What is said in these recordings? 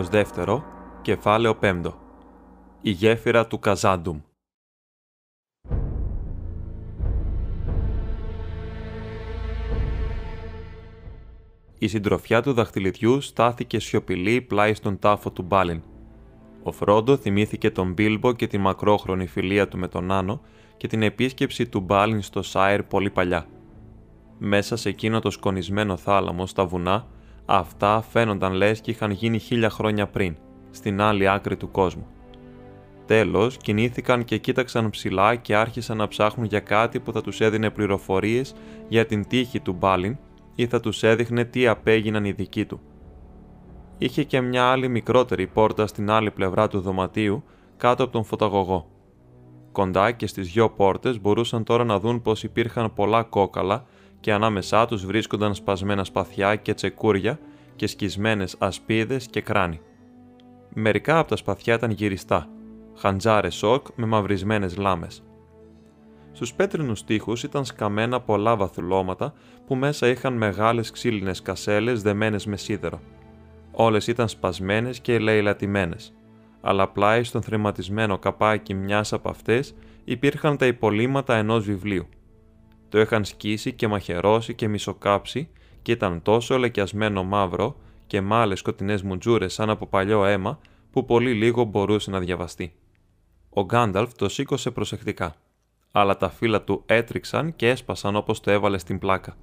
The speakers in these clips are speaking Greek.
Μέρος δεύτερο, κεφάλαιο πέμπτο. Η γέφυρα του Καζάντουμ. Η συντροφιά του δαχτυλιδιού στάθηκε σιωπηλή πλάι στον τάφο του Μπάλιν. Ο Φρόντο θυμήθηκε τον Μπίλμπο και την μακρόχρονη φιλία του με τον Άνο και την επίσκεψη του Μπάλιν στο Σάιρ πολύ παλιά. Μέσα σε εκείνο το σκονισμένο θάλαμο στα βουνά, Αυτά φαίνονταν λες και είχαν γίνει χίλια χρόνια πριν, στην άλλη άκρη του κόσμου. Τέλος, κινήθηκαν και κοίταξαν ψηλά και άρχισαν να ψάχνουν για κάτι που θα τους έδινε πληροφορίες για την τύχη του Μπάλιν ή θα τους έδειχνε τι απέγιναν οι δικοί του. Είχε και μια άλλη μικρότερη πόρτα στην άλλη πλευρά του δωματίου, κάτω από τον φωταγωγό. Κοντά και στις δυο πόρτες μπορούσαν τώρα να δουν πως υπήρχαν πολλά κόκαλα και ανάμεσά τους βρίσκονταν σπασμένα σπαθιά και τσεκούρια και σκισμένες ασπίδες και κράνη. Μερικά από τα σπαθιά ήταν γυριστά, χαντζάρες σοκ με μαυρισμένες λάμες. Στους πέτρινους τοίχους ήταν σκαμμένα πολλά βαθουλώματα που μέσα είχαν μεγάλες ξύλινες κασέλες δεμένες με σίδερο. Όλες ήταν σπασμένες και ελεηλατημένες, αλλά πλάι στον θρηματισμένο καπάκι μιας από αυτές υπήρχαν τα υπολείμματα ενός βιβλίου – το είχαν σκίσει και μαχαιρώσει και μισοκάψει και ήταν τόσο λεκιασμένο μαύρο και με άλλε σκοτεινές μουτζούρες σαν από παλιό αίμα που πολύ λίγο μπορούσε να διαβαστεί. Ο Γκάνταλφ το σήκωσε προσεκτικά, αλλά τα φύλλα του έτριξαν και έσπασαν όπως το έβαλε στην πλάκα.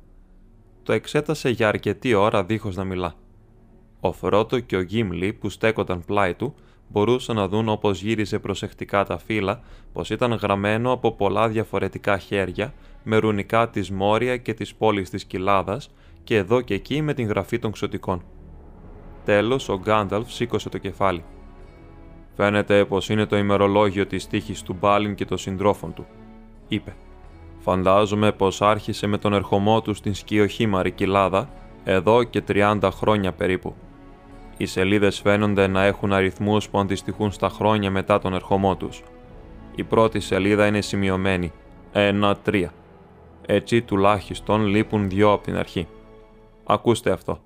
Το εξέτασε για αρκετή ώρα δίχως να μιλά. Ο Φρότο και ο Γκίμλι που στέκονταν πλάι του μπορούσαν να δουν όπως γύριζε προσεκτικά τα φύλλα πως ήταν γραμμένο από πολλά διαφορετικά χέρια με ρουνικά της Μόρια και της πόλης της Κοιλάδας και εδώ και εκεί με την γραφή των ξωτικών. Τέλος, ο Γκάνταλφ σήκωσε το κεφάλι. «Φαίνεται πως είναι το ημερολόγιο της τύχης του Μπάλιν και των συντρόφων του», είπε. «Φαντάζομαι πως άρχισε με τον ερχομό του στην σκιοχήμαρη Κοιλάδα εδώ και 30 χρόνια περίπου. Οι σελίδες φαίνονται να έχουν αριθμούς που αντιστοιχούν στα χρόνια μετά τον ερχομό τους. Η πρώτη σελίδα είναι σημειωμένη 1-3 έτσι τουλάχιστον λείπουν δυο από την αρχή. Ακούστε αυτό.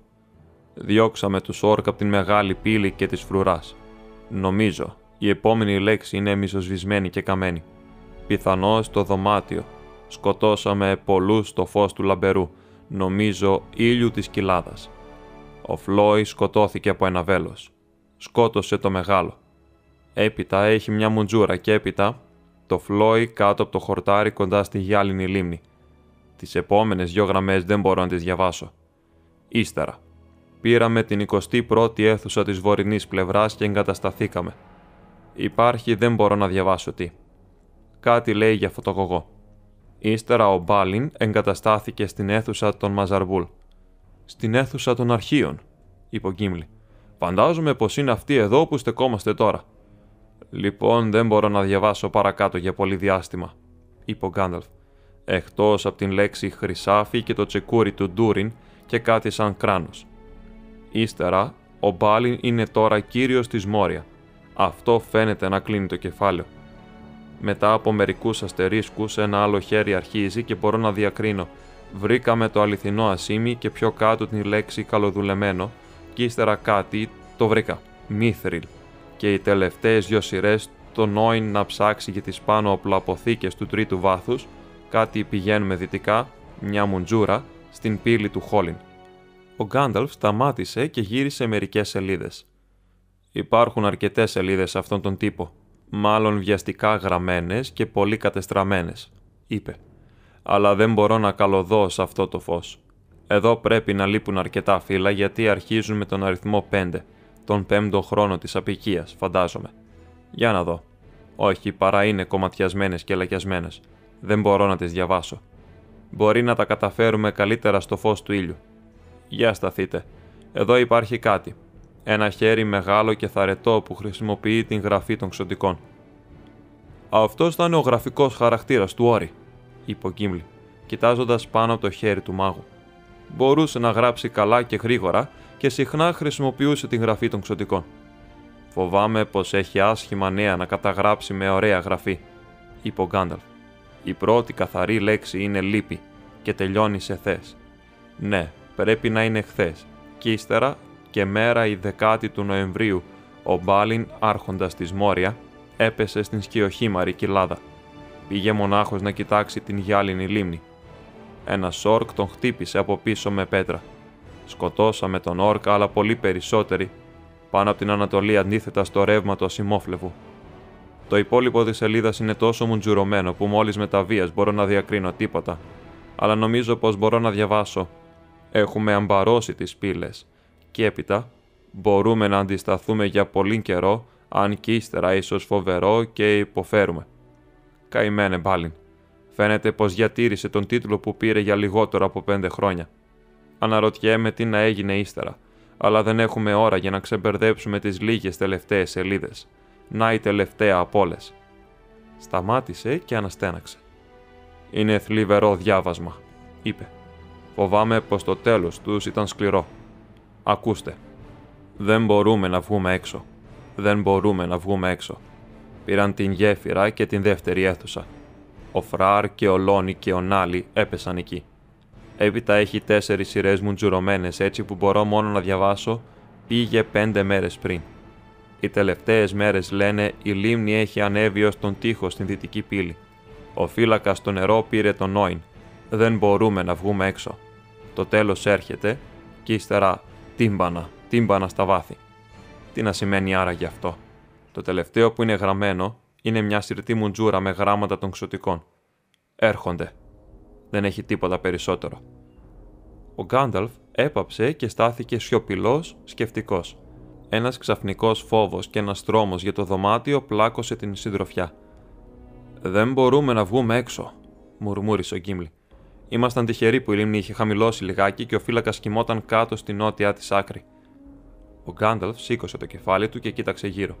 Διώξαμε τους όρκ από την μεγάλη πύλη και της φρουράς. Νομίζω, η επόμενη λέξη είναι μισοσβησμένη και καμένη. Πιθανώς το δωμάτιο. Σκοτώσαμε πολλούς στο φως του λαμπερού. Νομίζω ήλιου της κοιλάδας. Ο Φλόι σκοτώθηκε από ένα βέλος. Σκότωσε το μεγάλο. Έπειτα έχει μια μουντζούρα και έπειτα το Φλόι κάτω από το χορτάρι κοντά στη γυάλινη λίμνη. Τις επόμενες δυο γραμμές δεν μπορώ να τις διαβάσω. Ύστερα. Πήραμε την 21η αίθουσα της βορεινής πλευράς και εγκατασταθήκαμε. Υπάρχει, δεν μπορώ να διαβάσω τι. Κάτι λέει για φωτογωγό. Ύστερα ο Μπάλιν εγκαταστάθηκε στην αίθουσα των Μαζαρβούλ. Στην αίθουσα των αρχείων, είπε ο Γκίμλι. Φαντάζομαι πως είναι αυτή εδώ που στεκόμαστε τώρα. Λοιπόν, δεν μπορώ να διαβάσω παρακάτω για πολύ διάστημα, είπε ο Γκάνταλφ εκτός από την λέξη χρυσάφι και το τσεκούρι του Ντούριν και κάτι σαν κράνος. Ύστερα, ο Μπάλιν είναι τώρα κύριος της Μόρια. Αυτό φαίνεται να κλείνει το κεφάλαιο. Μετά από μερικούς αστερίσκους, ένα άλλο χέρι αρχίζει και μπορώ να διακρίνω. Βρήκαμε το αληθινό ασίμι και πιο κάτω την λέξη καλοδουλεμένο και ύστερα κάτι το βρήκα. Μήθριλ. Και οι τελευταίες δυο σειρές το νόην να ψάξει για τις πάνω οπλοαποθήκες του τρίτου βάθους κάτι πηγαίνουμε δυτικά, μια μουντζούρα, στην πύλη του Χόλιν. Ο Γκάνταλφ σταμάτησε και γύρισε μερικές σελίδες. Υπάρχουν αρκετές σελίδες αυτόν τον τύπο, μάλλον βιαστικά γραμμένες και πολύ κατεστραμμένες, είπε. Αλλά δεν μπορώ να καλωδώ σε αυτό το φως. Εδώ πρέπει να λείπουν αρκετά φύλλα γιατί αρχίζουν με τον αριθμό 5, τον πέμπτο χρόνο της απικίας, φαντάζομαι. Για να δω. Όχι, παρά είναι κομματιασμένες και λακιασμένες Δεν μπορώ να τις διαβάσω. Μπορεί να τα καταφέρουμε καλύτερα στο φως του ήλιου. Για σταθείτε. Εδώ υπάρχει κάτι. Ένα χέρι μεγάλο και θαρετό που χρησιμοποιεί την γραφή των ξωτικών. Αυτός θα είναι ο γραφικός χαρακτήρας του Όρη, είπε ο Γκίμλι, κοιτάζοντας πάνω από το χέρι του μάγου. Μπορούσε να γράψει καλά και γρήγορα και συχνά χρησιμοποιούσε την γραφή των ξωτικών. Φοβάμαι πως έχει άσχημα νέα να καταγράψει με ωραία γραφή, είπε ο Γκάνταλφ. Η πρώτη καθαρή λέξη είναι λύπη και τελειώνει σε θες. Ναι, πρέπει να είναι χθες. Και ύστερα και μέρα η δεκάτη του Νοεμβρίου, ο Μπάλιν, άρχοντας τη Μόρια, έπεσε στην σκιοχήμαρη κοιλάδα. Πήγε μονάχος να κοιτάξει την γυάλινη λίμνη. Ένα όρκ τον χτύπησε από πίσω με πέτρα. Σκοτώσαμε τον όρκ, αλλά πολύ περισσότεροι, πάνω από την Ανατολή αντίθετα στο ρεύμα του ασημόφλεβου. Το υπόλοιπο της σελίδας είναι τόσο μουντζουρωμένο που μόλις με τα βίας μπορώ να διακρίνω τίποτα, αλλά νομίζω πως μπορώ να διαβάσω. Έχουμε αμπαρώσει τις πύλες, και έπειτα μπορούμε να αντισταθούμε για πολύ καιρό, αν και ύστερα ίσως φοβερό και υποφέρουμε. Καημένε Μπάλιν. Φαίνεται πως διατήρησε τον τίτλο που πήρε για λιγότερο από πέντε χρόνια. Αναρωτιέμαι τι να έγινε ύστερα, αλλά δεν έχουμε ώρα για να ξεμπερδέψουμε τις λίγες τελευταίες σελίδες. Να η τελευταία από όλες. Σταμάτησε και αναστέναξε. Είναι θλιβερό διάβασμα, είπε. Φοβάμαι πως το τέλος τους ήταν σκληρό. Ακούστε. Δεν μπορούμε να βγούμε έξω. Δεν μπορούμε να βγούμε έξω. Πήραν την γέφυρα και την δεύτερη αίθουσα. Ο Φράρ και ο Λόνι και ο Νάλι έπεσαν εκεί. Έπειτα έχει τέσσερις σειρές μουντζουρωμένε έτσι που μπορώ μόνο να διαβάσω πήγε πέντε μέρες πριν. Οι τελευταίες μέρες λένε η λίμνη έχει ανέβει ως τον τοίχο στην δυτική πύλη. Ο φύλακας στο νερό πήρε τον Νόιν. Δεν μπορούμε να βγούμε έξω. Το τέλος έρχεται και ύστερα Τύμπανα, τύμπανα στα βάθη. Τι να σημαίνει άραγε αυτό; Το τελευταίο που είναι γραμμένο είναι μια σιρτή μουντζούρα με γράμματα των ξωτικών. Έρχονται. Δεν έχει τίποτα περισσότερο. Ο Γκάνταλφ έπαψε και στάθηκε σιωπηλός, σκεφτικός. Ένας ξαφνικός φόβος και ένας τρόμος για το δωμάτιο πλάκωσε την συντροφιά. Δεν μπορούμε να βγούμε έξω, μουρμούρισε ο Γκίμλι. Ήμασταν τυχεροί που η λίμνη είχε χαμηλώσει λιγάκι και ο φύλακας κοιμόταν κάτω στη νότια της άκρη. Ο Γκάνταλφ σήκωσε το κεφάλι του και κοίταξε γύρω.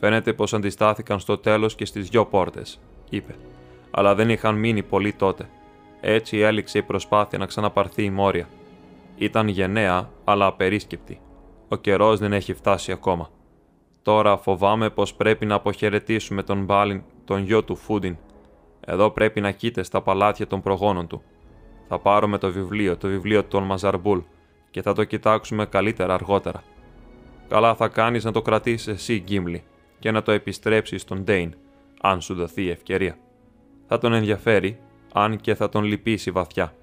Φαίνεται πως αντιστάθηκαν στο τέλος και στις δυο πόρτες, είπε. Αλλά δεν είχαν μείνει πολλοί τότε. Έτσι έληξε η προσπάθεια να ξαναπαρθεί η Μόρια. Ήταν γενναία, αλλά απερίσκεπτη. Ο καιρός δεν έχει φτάσει ακόμα. Τώρα φοβάμαι πως πρέπει να αποχαιρετήσουμε τον Μπάλιν, τον γιο του Φούντιν, εδώ πρέπει να κοίται στα παλάτια των προγόνων του. Θα πάρουμε το βιβλίο, το βιβλίο των Μαζαρμπούλ, και θα το κοιτάξουμε καλύτερα αργότερα. Καλά θα κάνεις να το κρατήσεις εσύ, Γκίμλι, και να το επιστρέψεις στον Ντέιν, αν σου δοθεί η ευκαιρία. Θα τον ενδιαφέρει, αν και θα τον λυπήσει βαθιά.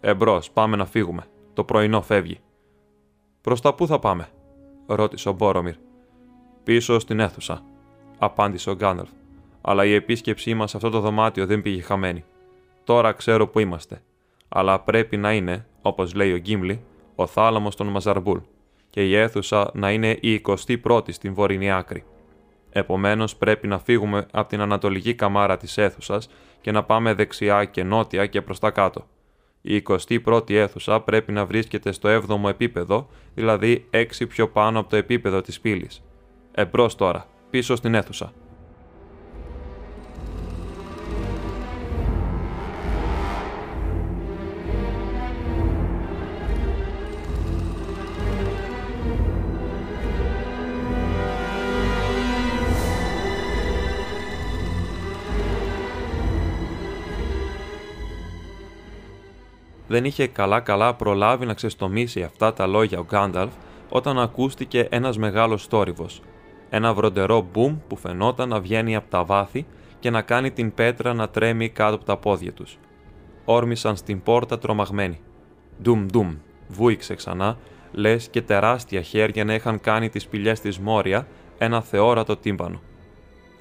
Εμπρός, πάμε να φύγουμε. Το πρωινό φεύγει. Προς τα πού θα πάμε, ρώτησε ο Μπόρομιρ. Πίσω στην αίθουσα, απάντησε ο Γκάνελφ αλλά η επίσκεψή μας σε αυτό το δωμάτιο δεν πήγε χαμένη. Τώρα ξέρω που είμαστε. Αλλά πρέπει να είναι, όπως λέει ο Γκίμλι, ο θάλαμος των Μαζαρμπούλ και η αίθουσα να είναι η 21η στην βορεινή άκρη. Επομένως, πρέπει να φύγουμε από την ανατολική καμάρα της αίθουσας και να πάμε δεξιά και νότια και προς τα κάτω. Η 21η αίθουσα πρέπει να βρίσκεται στο 7ο επίπεδο, δηλαδή 6 πιο πάνω από το επίπεδο της πύλης. Εμπρός τώρα, πίσω στην αίθουσα. Δεν είχε καλά-καλά προλάβει να ξεστομίσει αυτά τα λόγια ο Γκάνταλφ όταν ακούστηκε ένας μεγάλος θόρυβος. Ένα βροντερό μπουμ που φαινόταν να βγαίνει από τα βάθη και να κάνει την πέτρα να τρέμει κάτω από τα πόδια τους. Όρμησαν στην πόρτα τρομαγμένοι. Ντουμ ντουμ, βούηξε ξανά, λες και τεράστια χέρια να είχαν κάνει τις σπηλιές της Μόρια ένα θεόρατο τύμπανο.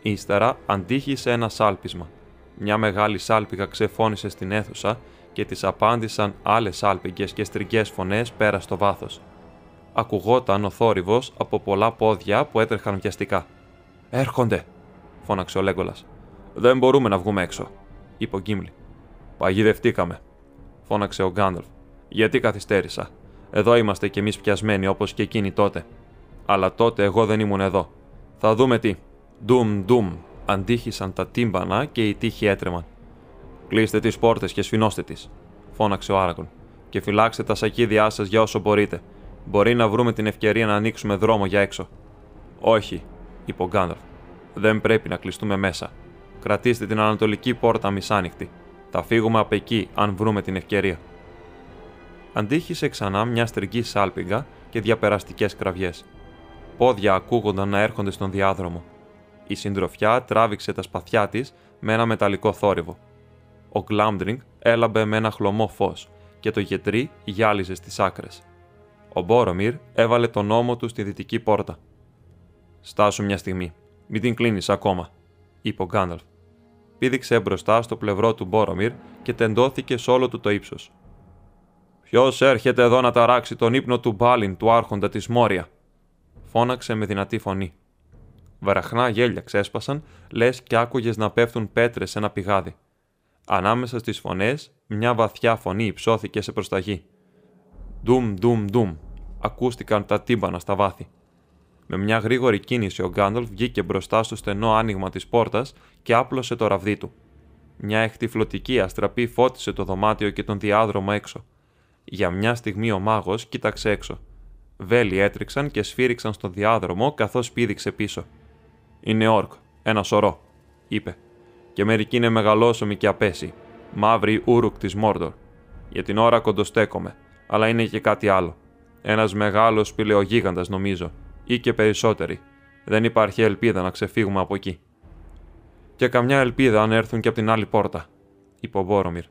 Ύστερα αντίχησε ένα σάλπισμα. Μια μεγάλη σάλπιγα ξεφώνησε στην αίθουσα και τις απάντησαν άλλες άλπιγγες και στριγγές φωνές πέρα στο βάθος. Ακουγόταν ο θόρυβος από πολλά πόδια που έτρεχαν βιαστικά. «Έρχονται», φώναξε ο Λέγκολας. «Δεν μπορούμε να βγούμε έξω». είπε ο Γκίμλι. Παγιδευτήκαμε, φώναξε ο Γκάνταλφ. Γιατί καθυστέρησα. Εδώ είμαστε κι εμείς πιασμένοι όπως και εκείνοι τότε. Αλλά τότε εγώ δεν ήμουν εδώ. Θα δούμε τι. Ντουμ, ντουμ. Αντίχησαν τα τύμπανα και οι τείχοι έτρεμαν. Κλείστε τις πόρτες και σφινώστε τις, φώναξε ο Άραγκον. Και φυλάξτε τα σακίδια σας για όσο μπορείτε. Μπορεί να βρούμε την ευκαιρία να ανοίξουμε δρόμο για έξω. Όχι, είπε ο Γκάνταλφ. Δεν πρέπει να κλειστούμε μέσα. Κρατήστε την ανατολική πόρτα μισάνοιχτη. Θα φύγουμε από εκεί αν βρούμε την ευκαιρία. Αντίχησε ξανά μια στριγγή σάλπιγγα και διαπεραστικές κραυγές. Πόδια ακούγονταν να έρχονται στον διάδρομο. Η συντροφιά τράβηξε τα σπαθιά της με ένα μεταλλικό θόρυβο. Ο Γκλάμντρινγκ έλαμπε με ένα χλωμό φως και το γετρί γυάλιζε στις άκρες. Ο Μπόρομιρ έβαλε τον ώμο του στη δυτική πόρτα. Στάσου μια στιγμή. Μην την κλείνεις ακόμα, είπε ο Γκάνταλφ. Πήδηξε μπροστά στο πλευρό του Μπόρομιρ και τεντώθηκε σε όλο του το ύψος. Ποιος έρχεται εδώ να ταράξει τον ύπνο του Μπάλιν, του άρχοντα της Μόρια, φώναξε με δυνατή φωνή. Βαραχνά γέλια ξέσπασαν, λες και άκουγες να πέφτουν πέτρες σε ένα πηγάδι. Ανάμεσα στις φωνές, μια βαθιά φωνή υψώθηκε σε προσταγή. Ντουμ, ντουμ, ντουμ, ακούστηκαν τα τύμπανα στα βάθη. Με μια γρήγορη κίνηση ο Γκάντολφ βγήκε μπροστά στο στενό άνοιγμα της πόρτας και άπλωσε το ραβδί του. Μια εχτυφλωτική αστραπή φώτισε το δωμάτιο και τον διάδρομο έξω. Για μια στιγμή ο μάγος κοίταξε έξω. Βέλη έτριξαν και σφύριξαν στο διάδρομο καθώς πήδηξε πίσω. Είναι όρκ, ένα σωρό, είπε. Και μερικοί είναι μεγαλόσωμοι και απέσιοι. Μαύροι ούρουκ της Μόρντορ. Για την ώρα κοντοστέκομαι, αλλά είναι και κάτι άλλο. Ένας μεγάλος πηλεογίγαντα, νομίζω, ή και περισσότεροι. Δεν υπάρχει ελπίδα να ξεφύγουμε από εκεί. Και καμιά ελπίδα αν έρθουν και από την άλλη πόρτα, είπε ο Μπόρομιρ.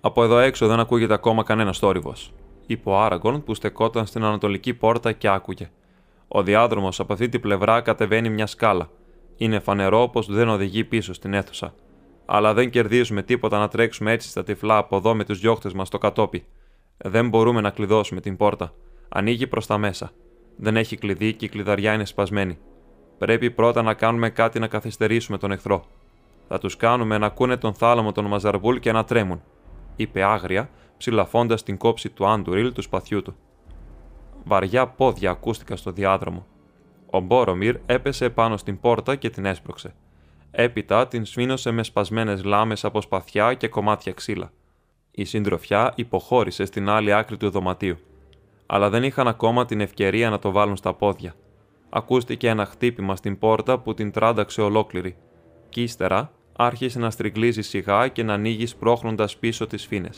Από εδώ έξω δεν ακούγεται ακόμα κανένας θόρυβος, είπε ο Άραγκον που στεκόταν στην ανατολική πόρτα και άκουγε. Ο διάδρομος από αυτή την πλευρά κατεβαίνει μια σκάλα. Είναι φανερό πως δεν οδηγεί πίσω στην αίθουσα. Αλλά δεν κερδίζουμε τίποτα να τρέξουμε έτσι στα τυφλά από εδώ με τους διώχτες μας στο κατόπι. Δεν μπορούμε να κλειδώσουμε την πόρτα. Ανοίγει προς τα μέσα. Δεν έχει κλειδί και η κλειδαριά είναι σπασμένη. Πρέπει πρώτα να κάνουμε κάτι να καθυστερήσουμε τον εχθρό. Θα τους κάνουμε να ακούνε τον θάλαμο των Μαζαρμπούλ και να τρέμουν, είπε άγρια, ψηλαφώντας την κόψη του Άντουριλ του σπαθιού του. Βαριά πόδια ακούστηκαν στο διάδρομο. Ο Μπόρομιρ έπεσε πάνω στην πόρτα και την έσπρωξε. Έπειτα την σφίνωσε με σπασμένες λάμες από σπαθιά και κομμάτια ξύλα. Η συντροφιά υποχώρησε στην άλλη άκρη του δωματίου. Αλλά δεν είχαν ακόμα την ευκαιρία να το βάλουν στα πόδια. Ακούστηκε ένα χτύπημα στην πόρτα που την τράνταξε ολόκληρη. Κι ύστερα άρχισε να στριγκλίζει σιγά και να ανοίγει σπρώχνοντας πίσω τις φίνε.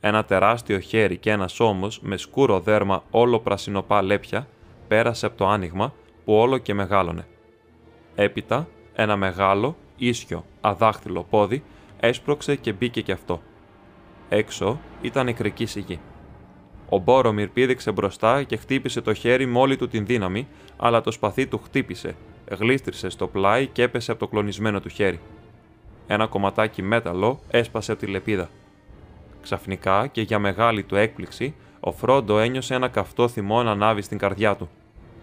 Ένα τεράστιο χέρι και ένας ώμος με σκούρο δέρμα όλο πρασινοπά λέπια πέρασε από το άνοιγμα που όλο και μεγάλωνε. Έπειτα, ένα μεγάλο, ίσιο, αδάχτυλο πόδι έσπρωξε και μπήκε κι αυτό. Έξω ήταν νεκρική σιγή. Ο Μπόρομιρ πήδηξε μπροστά και χτύπησε το χέρι με όλη του την δύναμη, αλλά το σπαθί του χτύπησε, γλίστρισε στο πλάι και έπεσε από το κλονισμένο του χέρι. Ένα κομματάκι μέταλλο έσπασε από τη λεπίδα. Ξαφνικά και για μεγάλη του έκπληξη, ο Φρόντο ένιωσε ένα καυτό θυμό να ανάβει στην καρδιά του.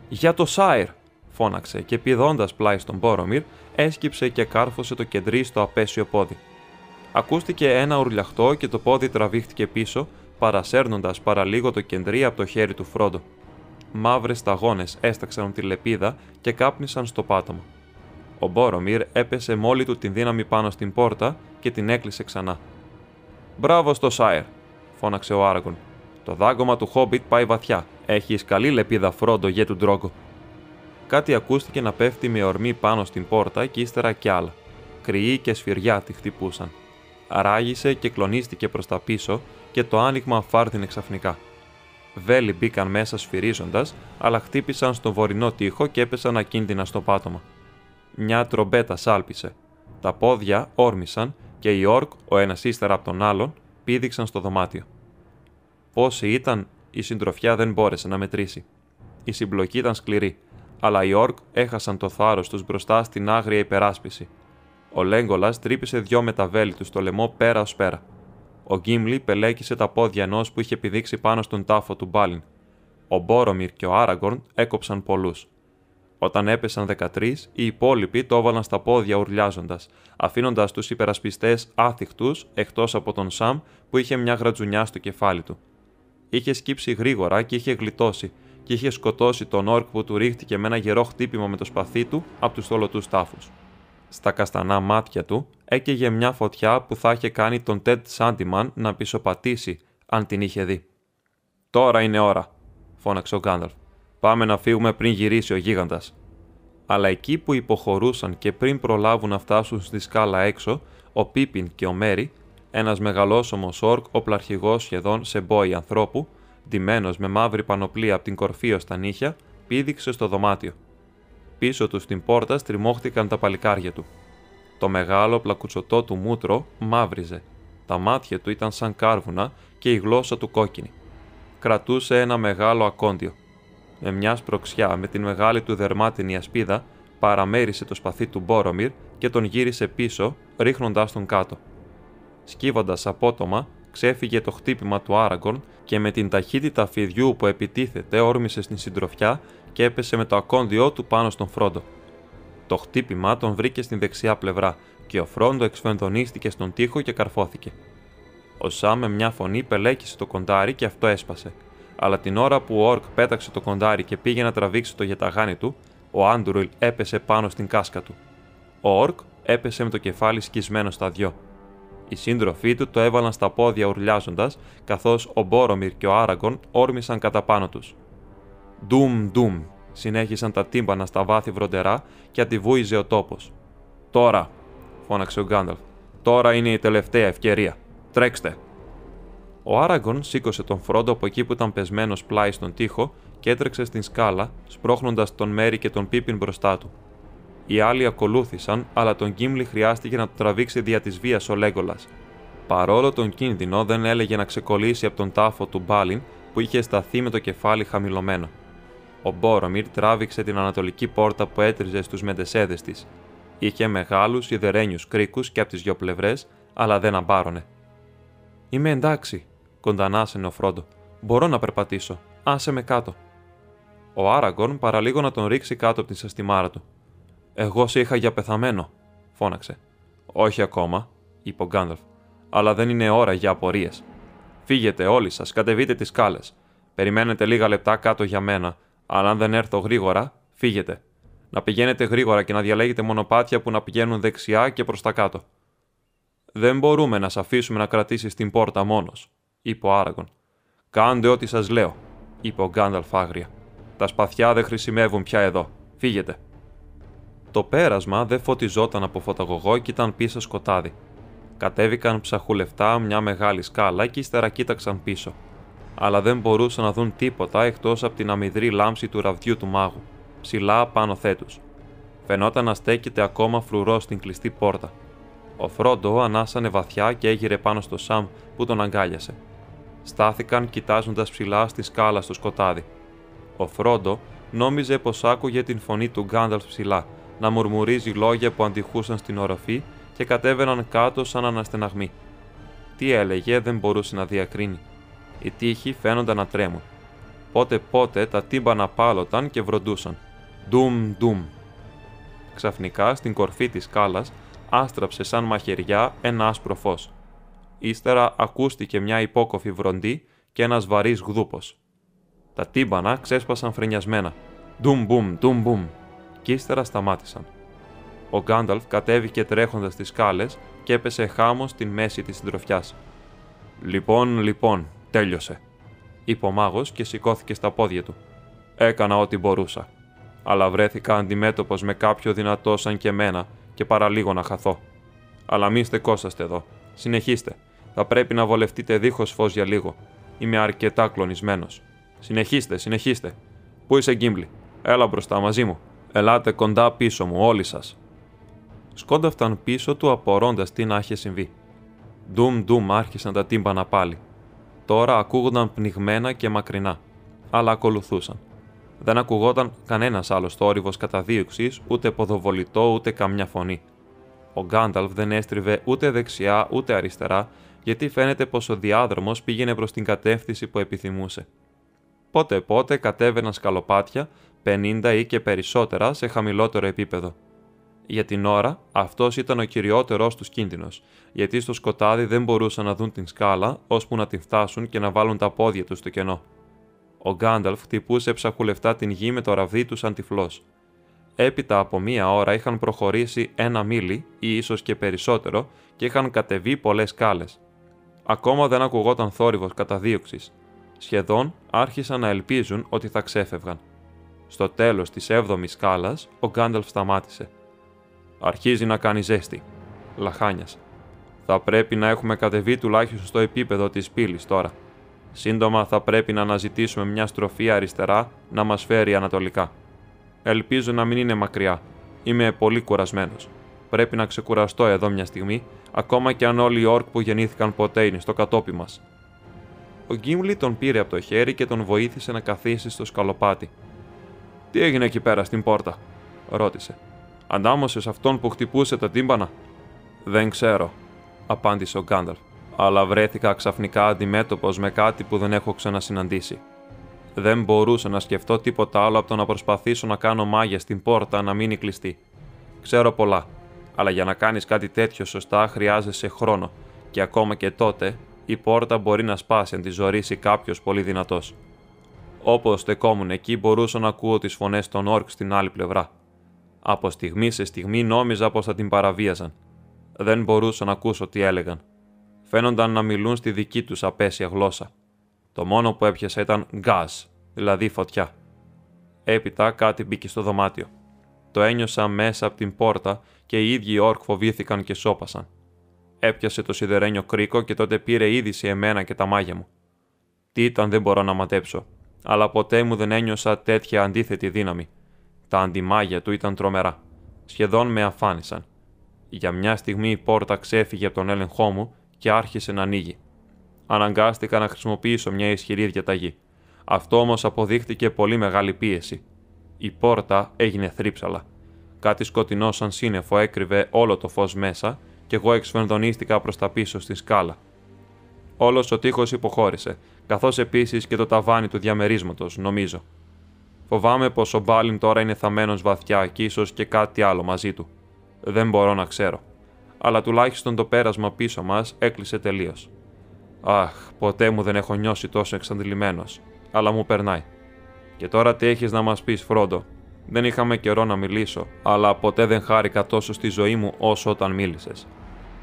Για το Σάιρ! φώναξε και πηδώντας πλάι στον Μπόρομιρ, έσκυψε και κάρφωσε το κεντρί στο απέσιο πόδι. Ακούστηκε ένα ουρλιαχτό και το πόδι τραβήχτηκε πίσω, παρασέρνοντας παραλίγο το κεντρί από το χέρι του Φρόντο. Μαύρες σταγόνες έσταξαν τη λεπίδα και κάπνισαν στο πάτωμα. Ο Μπόρομιρ έπεσε μόλι του την δύναμη πάνω στην πόρτα και την έκλεισε ξανά. Μπράβο στο Σάιρ, φώναξε ο Άραγκον. Το δάγκωμα του Χόμπιτ πάει βαθιά. Έχεις καλή λεπίδα φρόντο για του Ντρόγκο. Κάτι ακούστηκε να πέφτει με ορμή πάνω στην πόρτα και ύστερα κι άλλα. Κρυοί και σφυριά τη χτυπούσαν. Ράγισε και κλονίστηκε προς τα πίσω και το άνοιγμα φάρδινε ξαφνικά. Βέλη μπήκαν μέσα σφυρίζοντας, αλλά χτύπησαν στο βορεινό τοίχο και έπεσαν ακίνδυνα στο πάτωμα. Μια τρομπέτα σάλπισε. Τα πόδια όρμησαν και οι όρκ, ο ένας ύστερα από τον άλλον, πήδηξαν στο δωμάτιο. Πόσοι ήταν, η συντροφιά δεν μπόρεσε να μετρήσει. Η συμπλοκή ήταν σκληρή, αλλά οι όρκ έχασαν το θάρρος τους μπροστά στην άγρια υπεράσπιση. Ο Λέγκολας τρύπησε δυο με τα βέλη του στο λαιμό πέρα ως πέρα. Ο Γκίμλι πελέκησε τα πόδια ενός που είχε πηδήξει πάνω στον τάφο του Μπάλιν. Ο Μπόρομιρ και ο Άραγκορν έκοψαν πολλούς. Όταν έπεσαν 13, οι υπόλοιποι το έβαλαν στα πόδια ουρλιάζοντας, αφήνοντας τους υπερασπιστές άθικτους εκτός από τον Σαμ που είχε μια γρατζουνιά στο κεφάλι του. Είχε σκύψει γρήγορα και είχε γλιτώσει, και είχε σκοτώσει τον όρκ που του ρίχτηκε με ένα γερό χτύπημα με το σπαθί του από τους θολωτούς τάφους. Στα καστανά μάτια του έκαιγε μια φωτιά που θα είχε κάνει τον Τέντ Σάντιμαν να πισωπατήσει αν την είχε δει. Τώρα είναι ώρα, φώναξε ο Γκάνταλφ. Πάμε να φύγουμε πριν γυρίσει ο γίγαντας. Αλλά εκεί που υποχωρούσαν και πριν προλάβουν να φτάσουν στη σκάλα έξω, ο Πίπιν και ο Μέρι, ένας μεγαλόσωμο όρκ οπλαρχηγό σχεδόν σε μπόι ανθρώπου, ντυμένος με μαύρη πανοπλία από την κορφή ως τα νύχια, πήδηξε στο δωμάτιο. Πίσω του στην πόρτα στριμώχτηκαν τα παλικάρια του. Το μεγάλο πλακουτσοτό του μούτρο μαύριζε. Τα μάτια του ήταν σαν κάρβουνα και η γλώσσα του κόκκινη. Κρατούσε ένα μεγάλο ακόντιο. Με μια σπροξιά με την μεγάλη του δερμάτινη ασπίδα, παραμέρισε το σπαθί του Μπόρομιρ και τον γύρισε πίσω, ρίχνοντάς τον κάτω. Σκύβοντας απότομα, ξέφυγε το χτύπημα του Άραγκορν και με την ταχύτητα φιδιού που επιτίθεται όρμησε στην συντροφιά και έπεσε με το ακόνδιό του πάνω στον Φρόντο. Το χτύπημα τον βρήκε στην δεξιά πλευρά και ο Φρόντο εξφενδονίστηκε στον τοίχο και καρφώθηκε. Ο Σά με μια φωνή πελέκησε το κοντάρι και αυτό έσπασε. Αλλά την ώρα που ο Ορκ πέταξε το κοντάρι και πήγε να τραβήξει το γιαταγάνι του, ο Άντουρουιλ έπεσε πάνω στην κάσκα του. Ο Ορκ έπεσε με το κεφάλι σκισμένο στα δυο. Οι σύντροφοί του το έβαλαν στα πόδια ουρλιάζοντας, καθώς ο Μπόρομιρ και ο Άραγκον όρμησαν κατά πάνω τους. Ντουμ, ντουμ, συνέχισαν τα τύμπανα στα βάθη βροντερά και αντιβούιζε ο τόπος. Τώρα, φώναξε ο Γκάνταλφ. Τώρα είναι η τελευταία ευκαιρία. Τρέξτε. Ο Άραγκον σήκωσε τον Φρόντο από εκεί που ήταν πεσμένος πλάι στον τοίχο και έτρεξε στην σκάλα, σπρώχνοντας τον Μέρι και τον Πίπιν μπροστά του. Οι άλλοι ακολούθησαν, αλλά τον Γκίμλι χρειάστηκε να το τραβήξει δια της βίας ο Λέγκολας. Παρόλο τον κίνδυνο, δεν έλεγε να ξεκολλήσει από τον τάφο του Μπάλιν που είχε σταθεί με το κεφάλι χαμηλωμένο. Ο Μπόρομιρ τράβηξε την ανατολική πόρτα που έτριζε στους μεντεσέδες της. Είχε μεγάλους ιδερένιου κρίκους και από τις δυο πλευρές, αλλά δεν αμπάρωνε. Είμαι εντάξει, κοντανάσαινε ο Φρόντο. Μπορώ να περπατήσω. Άσε με κάτω. Ο Άραγκορν παραλίγο να τον ρίξει κάτω από την σαστιμάρα του. Εγώ σε είχα για πεθαμένο, φώναξε. Όχι ακόμα, είπε ο Γκάνταλφ, αλλά δεν είναι ώρα για απορίες. Φύγετε όλοι σας, κατεβείτε τις σκάλες. Περιμένετε λίγα λεπτά κάτω για μένα, αλλά αν δεν έρθω γρήγορα, φύγετε. Να πηγαίνετε γρήγορα και να διαλέγετε μονοπάτια που να πηγαίνουν δεξιά και προς τα κάτω. Δεν μπορούμε να σε αφήσουμε να κρατήσεις την πόρτα μόνος, είπε ο Άραγκον. Κάντε ό,τι σας λέω, είπε ο Γκάνταλφ άγρια. Τα σπαθιά δεν χρησιμεύουν πια εδώ. Φύγετε. Το πέρασμα δεν φωτιζόταν από φωταγωγό και ήταν πίσω σκοτάδι. Κατέβηκαν ψαχουλευτά μια μεγάλη σκάλα και ύστερα κοίταξαν πίσω. Αλλά δεν μπορούσαν να δουν τίποτα εκτός από την αμυδρή λάμψη του ραβδιού του μάγου, ψηλά πάνω θέτους. Φαινόταν να στέκεται ακόμα φρουρός στην κλειστή πόρτα. Ο Φρόντο ανάσανε βαθιά και έγειρε πάνω στο Σαμ που τον αγκάλιασε. Στάθηκαν κοιτάζοντας ψηλά στη σκάλα στο σκοτάδι. Ο Φρόντο νόμιζε πως άκουγε την φωνή του Γκάνταλφ ψηλά, να μουρμουρίζει λόγια που αντιχούσαν στην οροφή και κατέβαιναν κάτω σαν αναστεναγμοί. Τι έλεγε δεν μπορούσε να διακρίνει. Οι τείχοι φαίνονταν να τρέμουν. Πότε πότε τα τύμπανα πάλωταν και βροντούσαν. Ντουμ ντουμ. Ξαφνικά στην κορφή της σκάλας άστραψε σαν μαχαιριά ένα άσπρο φως. Ύστερα ακούστηκε μια υπόκοφη βροντή και ένας βαρύς γδούπος. Τα τύμπανα ξέσπασαν φρενιασμένα. Ντουμ μπουμ, ντουμ μπουμ και ύστερα σταμάτησαν. Ο Γκάνταλφ κατέβηκε τρέχοντας τις σκάλες και έπεσε χάμος στην μέση της συντροφιάς. Λοιπόν, λοιπόν, τέλειωσε, είπε ο μάγος και σηκώθηκε στα πόδια του. Έκανα ό,τι μπορούσα. Αλλά βρέθηκα αντιμέτωπος με κάποιο δυνατό σαν και εμένα και παραλίγο να χαθώ. Αλλά μη στεκόσαστε εδώ. Συνεχίστε. Θα πρέπει να βολευτείτε δίχως φως για λίγο. Είμαι αρκετά κλονισμένος. Συνεχίστε, συνεχίστε. Πού είσαι, Γκίμπλι. Έλα μπροστά μαζί μου. Ελάτε κοντά πίσω μου, όλοι σας. Σκόνταφταν πίσω του απορώντας τι να είχε συμβεί. Ντουμ ντουμ άρχισαν τα τύμπανα πάλι. Τώρα ακούγονταν πνιγμένα και μακρινά, αλλά ακολουθούσαν. Δεν ακουγόταν κανένας άλλος θόρυβος καταδίωξης, ούτε ποδοβολητό, ούτε καμιά φωνή. Ο Γκάνταλφ δεν έστριβε ούτε δεξιά ούτε αριστερά, γιατί φαίνεται πως ο διάδρομος πήγαινε προς την κατεύθυνση που επιθυμούσε. Πότε πότε κατέβαιναν σκαλοπάτια 50 ή και περισσότερα σε χαμηλότερο επίπεδο. Για την ώρα, αυτός ήταν ο κυριότερό τους κίνδυνος, γιατί στο σκοτάδι δεν μπορούσαν να δουν την σκάλα ώσπου να την φτάσουν και να βάλουν τα πόδια τους στο κενό. Ο Γκάνταλφ χτυπούσε ψαχουλευτά την γη με το ραβδί τους σαν τυφλός. Έπειτα από μία ώρα είχαν προχωρήσει ένα μίλι ή ίσως και περισσότερο και είχαν κατεβεί πολλές σκάλες. Ακόμα δεν ακουγόταν θόρυβος καταδίωξης. Σχεδόν άρχισαν να ελπίζουν ότι θα ξέφευγαν. Στο τέλος της 7η σκάλας, ο Γκάνταλφ σταμάτησε. Αρχίζει να κάνει ζέστη. Λαχάνιας. Θα πρέπει να έχουμε κατεβεί τουλάχιστον στο επίπεδο της πύλης τώρα. Σύντομα θα πρέπει να αναζητήσουμε μια στροφή αριστερά να μας φέρει ανατολικά. Ελπίζω να μην είναι μακριά. Είμαι πολύ κουρασμένος. Πρέπει να ξεκουραστώ εδώ μια στιγμή, ακόμα και αν όλοι οι όρκ που γεννήθηκαν ποτέ είναι στο κατόπι μας. Ο Γκίμλι τον πήρε από το χέρι και τον βοήθησε να καθίσει στο σκαλοπάτι. Τι έγινε εκεί πέρα στην πόρτα, ρώτησε. Αντάμωσες αυτόν που χτυπούσε τα τύμπανα; Δεν ξέρω, απάντησε ο Γκάνταλφ, αλλά βρέθηκα ξαφνικά αντιμέτωπος με κάτι που δεν έχω ξανασυναντήσει. Δεν μπορούσα να σκεφτώ τίποτα άλλο από το να προσπαθήσω να κάνω μάγια στην πόρτα να μείνει κλειστή. Ξέρω πολλά, αλλά για να κάνεις κάτι τέτοιο σωστά χρειάζεσαι χρόνο, και ακόμα και τότε η πόρτα μπορεί να σπάσει αν τη ζωρίσει κάποιος πολύ δυνατός. Όπως στεκόμουν εκεί, μπορούσα να ακούω τις φωνές των όρκ στην άλλη πλευρά. Από στιγμή σε στιγμή νόμιζα πως θα την παραβίαζαν. Δεν μπορούσα να ακούσω τι έλεγαν. Φαίνονταν να μιλούν στη δική τους απέσια γλώσσα. Το μόνο που έπιασα ήταν γκάζ, δηλαδή φωτιά. Έπειτα κάτι μπήκε στο δωμάτιο. Το ένιωσα μέσα από την πόρτα και οι ίδιοι όρκ φοβήθηκαν και σώπασαν. Έπιασε το σιδερένιο κρίκο και τότε πήρε είδηση εμένα και τα μάγια μου. Τι ήταν δεν μπορώ να μαντέψω, αλλά ποτέ μου δεν ένιωσα τέτοια αντίθετη δύναμη. Τα αντιμάγια του ήταν τρομερά. Σχεδόν με αφάνισαν. Για μια στιγμή η πόρτα ξέφυγε από τον έλεγχό μου και άρχισε να ανοίγει. Αναγκάστηκα να χρησιμοποιήσω μια ισχυρή διαταγή. Αυτό όμως αποδείχτηκε πολύ μεγάλη πίεση. Η πόρτα έγινε θρύψαλα. Κάτι σκοτεινό σαν σύννεφο έκρυβε όλο το φως μέσα και εγώ εξφενδονίστηκα προς τα πίσω στη σκάλα. Όλος ο τείχος υποχώρησε, καθώς επίσης και το ταβάνι του διαμερίσματος, νομίζω. Φοβάμαι πως ο Μπάλιν τώρα είναι θαμένος βαθιά και ίσως και κάτι άλλο μαζί του. Δεν μπορώ να ξέρω. Αλλά τουλάχιστον το πέρασμα πίσω μας έκλεισε τελείως. Αχ, ποτέ μου δεν έχω νιώσει τόσο εξαντλημένος, αλλά μου περνάει. Και τώρα τι έχεις να μας πεις, Φρόντο; Δεν είχαμε καιρό να μιλήσω, αλλά ποτέ δεν χάρηκα τόσο στη ζωή μου όσο όταν μίλησες.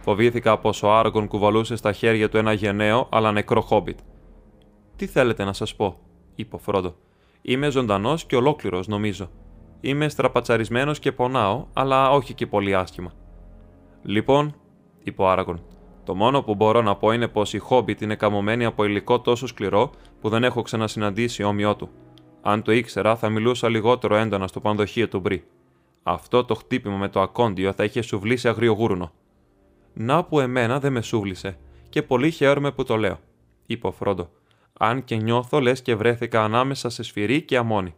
Φοβήθηκα πως ο Άργον κουβαλούσε στα χέρια του ένα γενναίο αλλά νεκρό χόμπιτ. Τι θέλετε να σας πω, είπε ο Φρόντο. Είμαι ζωντανός και ολόκληρος, νομίζω. Είμαι στραπατσαρισμένος και πονάω, αλλά όχι και πολύ άσχημα. Λοιπόν, είπε ο Άραγκον, το μόνο που μπορώ να πω είναι πως η Χόμπιτ είναι καμωμένη από υλικό τόσο σκληρό που δεν έχω ξανασυναντήσει όμοιό του. Αν το ήξερα, θα μιλούσα λιγότερο έντονα στο πανδοχείο του Μπρι. Αυτό το χτύπημα με το ακόντιο θα είχε σουβλήσει αγριογούρνο. Να που εμένα δεν με σούβλησε, και πολύ χαίρομαι που το λέω, είπε ο Φρόντο αν και νιώθω λες και βρέθηκα ανάμεσα σε σφυρί και αμόνι.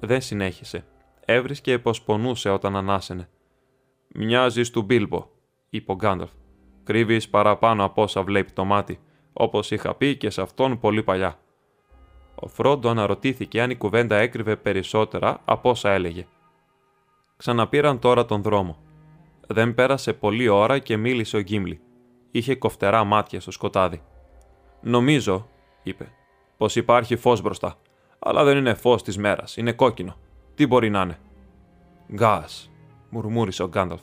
Δεν συνέχισε. Έβρισκε πως πονούσε όταν ανάσαινε. Μοιάζεις του Μπίλμπο, είπε ο Γκάνταλφ. Κρύβεις παραπάνω από όσα βλέπει το μάτι, όπως είχα πει και σε αυτόν πολύ παλιά. Ο Φρόντο αναρωτήθηκε αν η κουβέντα έκρυβε περισσότερα από όσα έλεγε. Ξαναπήραν τώρα τον δρόμο. Δεν πέρασε πολλή ώρα και μίλησε ο Γκίμλι. Είχε κοφτερά μάτια στο σκοτάδι. Νομίζω, είπε, πως υπάρχει φως μπροστά. Αλλά δεν είναι φως της μέρας, είναι κόκκινο. Τι μπορεί να είναι; Γκάς, μουρμούρισε ο Γκάνταλφ.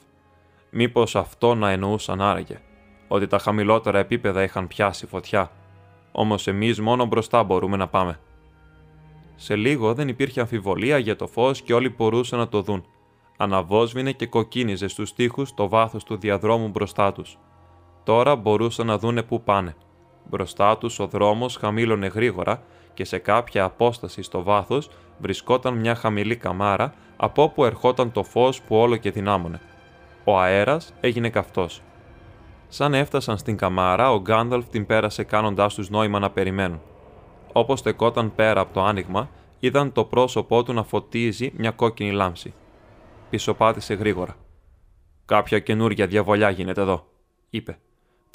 Μήπως αυτό να εννοούσαν άραγε, ότι τα χαμηλότερα επίπεδα είχαν πιάσει φωτιά. Όμως εμείς μόνο μπροστά μπορούμε να πάμε. Σε λίγο δεν υπήρχε αμφιβολία για το φως και όλοι μπορούσαν να το δουν. Αναβόσβηνε και κοκκίνιζε στους τοίχους το βάθος του διαδρόμου μπροστά τους. Τώρα μπορούσαν να δούνε πού πάνε. Μπροστά τους ο δρόμος χαμήλωνε γρήγορα και σε κάποια απόσταση στο βάθος βρισκόταν μια χαμηλή καμάρα από όπου ερχόταν το φως που όλο και δυνάμωνε. Ο αέρας έγινε καυτός. Σαν έφτασαν στην καμάρα, ο Γκάνταλφ την πέρασε κάνοντάς τους νόημα να περιμένουν. Όπως στεκόταν πέρα από το άνοιγμα, είδαν το πρόσωπό του να φωτίζει μια κόκκινη λάμψη. Πισωπάτησε γρήγορα. Κάποια καινούργια διαβολιά γίνεται εδώ, είπε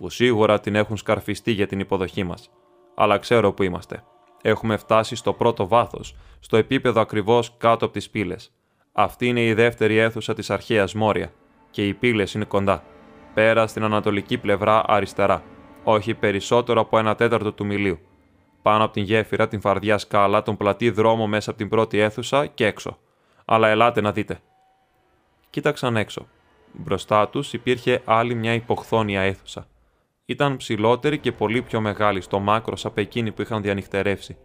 που σίγουρα την έχουν σκαρφιστεί για την υποδοχή μας. Αλλά ξέρω που είμαστε. Έχουμε φτάσει στο πρώτο βάθος, στο επίπεδο ακριβώς κάτω από τις πύλες. Αυτή είναι η δεύτερη αίθουσα της αρχαίας Μόρια, και οι πύλες είναι κοντά. Πέρα στην ανατολική πλευρά αριστερά, όχι περισσότερο από ένα τέταρτο του μιλίου. Πάνω από την γέφυρα, την φαρδιά σκάλα, τον πλατή δρόμο μέσα από την πρώτη αίθουσα και έξω. Αλλά ελάτε να δείτε. Κοίταξαν έξω. Μπροστά τους υπήρχε άλλη μια υποχθόνια αίθουσα. Ήταν ψηλότερη και πολύ πιο μεγάλη στο μάκρο από εκείνη που είχαν διανυχτερεύσει.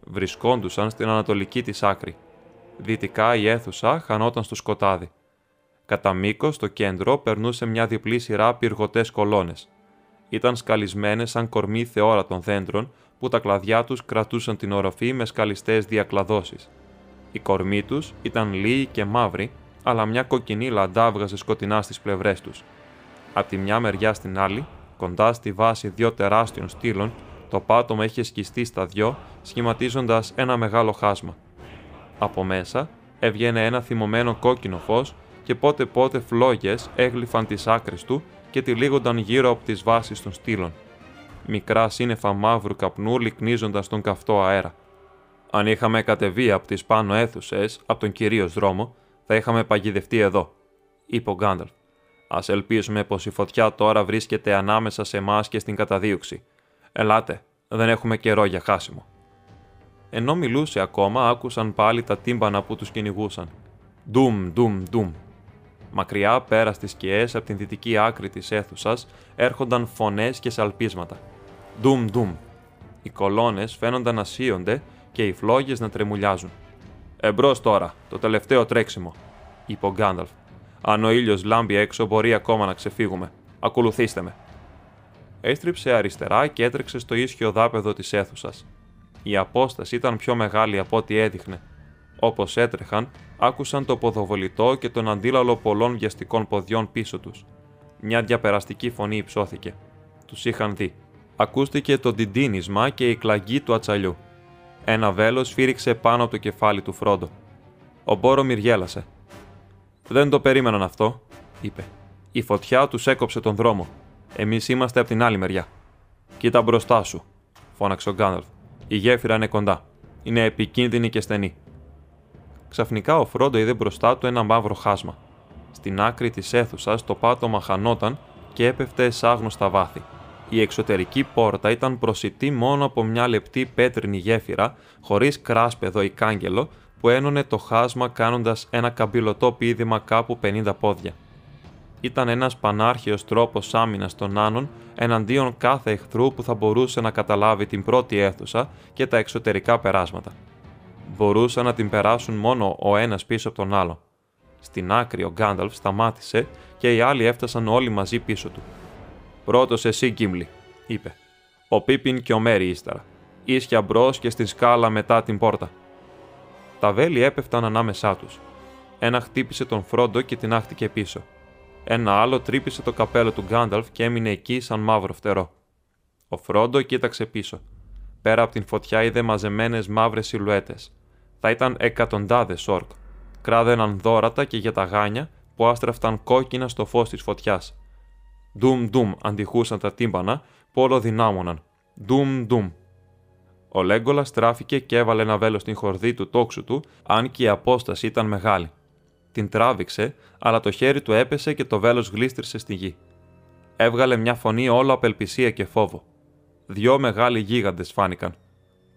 Βρισκόντουσαν στην ανατολική της άκρη. Δυτικά η αίθουσα χανόταν στο σκοτάδι. Κατά μήκος, στο κέντρο, περνούσε μια διπλή σειρά πυργωτές κολόνες. Ήταν σκαλισμένες σαν κορμί θεόρατων δέντρων που τα κλαδιά τους κρατούσαν την οροφή με σκαλιστές διακλαδώσεις. Οι κορμοί τους ήταν λίοι και μαύροι, αλλά μια κοκκινή λαντά βγαζε σκοτεινά στις πλευρές τους. Από τη μια μεριά στην άλλη, κοντά στη βάση δύο τεράστιων στήλων, το πάτωμα είχε σκιστεί στα δυο, σχηματίζοντας ένα μεγάλο χάσμα. Από μέσα έβγαινε ένα θυμωμένο κόκκινο φως και πότε πότε φλόγες έγλυφαν τις άκρες του και τυλίγονταν γύρω από τις βάσεις των στήλων. Μικρά σύννεφα μαύρου καπνού λυκνίζοντα τον καυτό αέρα. Αν είχαμε κατεβεί από τις πάνω αίθουσες, από τον κυρίως δρόμο, θα είχαμε παγιδευτεί εδώ, είπε ο Γκάνταλφ. Α ελπίσουμε πως η φωτιά τώρα βρίσκεται ανάμεσα σε εμάς και στην καταδίωξη. Ελάτε, δεν έχουμε καιρό για χάσιμο. Ενώ μιλούσε ακόμα, άκουσαν πάλι τα τύμπανα που τους κυνηγούσαν. Ντουμ, ντουμ, ντουμ. Μακριά πέρα στις σκιές από την δυτική άκρη της αίθουσας έρχονταν φωνές και σαλπίσματα. Ντουμ, ντουμ. Οι κολόνες φαίνονταν να σύονται και οι φλόγες να τρεμουλιάζουν. Εμπρός τώρα, το τελευταίο τρέξιμο, είπε ο Γκάνταλφ. Αν ο ήλιος λάμπει έξω, μπορεί ακόμα να ξεφύγουμε. Ακολουθήστε με. Έστριψε αριστερά και έτρεξε στο ίσιο δάπεδο της αίθουσας. Η απόσταση ήταν πιο μεγάλη από ό,τι έδειχνε. Όπως έτρεχαν, άκουσαν το ποδοβολητό και τον αντίλαλο πολλών βιαστικών ποδιών πίσω τους. Μια διαπεραστική φωνή υψώθηκε. Τους είχαν δει. Ακούστηκε το ντιντίνισμα και η κλαγή του ατσαλιού. Ένα βέλος φύριξε πάνω από το κεφάλι του Φρόντο. Ο Μπόρο γέλασε. Δεν το περίμεναν αυτό, είπε. Η φωτιά τους έκοψε τον δρόμο. Εμείς είμαστε από την άλλη μεριά. Κοίτα μπροστά σου, φώναξε ο Γκάνελφ. Η γέφυρα είναι κοντά. Είναι επικίνδυνη και στενή. Ξαφνικά ο Φρόντο είδε μπροστά του ένα μαύρο χάσμα. Στην άκρη της αίθουσας το πάτωμα χανόταν και έπεφτε σ' άγνωστα βάθη. Η εξωτερική πόρτα ήταν προσιτή μόνο από μια λεπτή πέτρινη γέφυρα, χωρίς κράσπεδο ή κάγκελο, που ένωνε το χάσμα κάνοντας ένα καμπυλωτό πίδημα κάπου 50 πόδια. Ήταν ένας πανάρχαιος τρόπος άμυνας των Άνων εναντίον κάθε εχθρού που θα μπορούσε να καταλάβει την πρώτη αίθουσα και τα εξωτερικά περάσματα. Μπορούσαν να την περάσουν μόνο ο ένας πίσω από τον άλλο. Στην άκρη ο Γκάνταλφ σταμάτησε και οι άλλοι έφτασαν όλοι μαζί πίσω του. Πρώτος εσύ, Γκίμλι, είπε. Ο Πίπιν και ο Μέρι ύστερα. Ίσια μπρος και στην σκάλα μετά την πόρτα. Τα βέλη έπεφταν ανάμεσά τους. Ένα χτύπησε τον Φρόντο και την άχτηκε πίσω. Ένα άλλο τρύπησε το καπέλο του Γκάνταλφ και έμεινε εκεί σαν μαύρο φτερό. Ο Φρόντο κοίταξε πίσω. Πέρα από την φωτιά είδε μαζεμένες μαύρες σιλουέτες. Θα ήταν εκατοντάδες όρκ. Κράδεναν δόρατα και για τα γάνια που άστρεφταν κόκκινα στο φως της φωτιάς. Ντουμ ντουμ αντιχούσαν τα τύμπανα που όλο δυνάμωναν. Ντουμ ντουμ. Ο Λέγκολας στράφηκε και έβαλε ένα βέλος στην χορδή του τόξου του, αν και η απόσταση ήταν μεγάλη. Την τράβηξε, αλλά το χέρι του έπεσε και το βέλος γλίστρησε στη γη. Έβγαλε μια φωνή όλο απελπισία και φόβο. Δυο μεγάλοι γίγαντες φάνηκαν.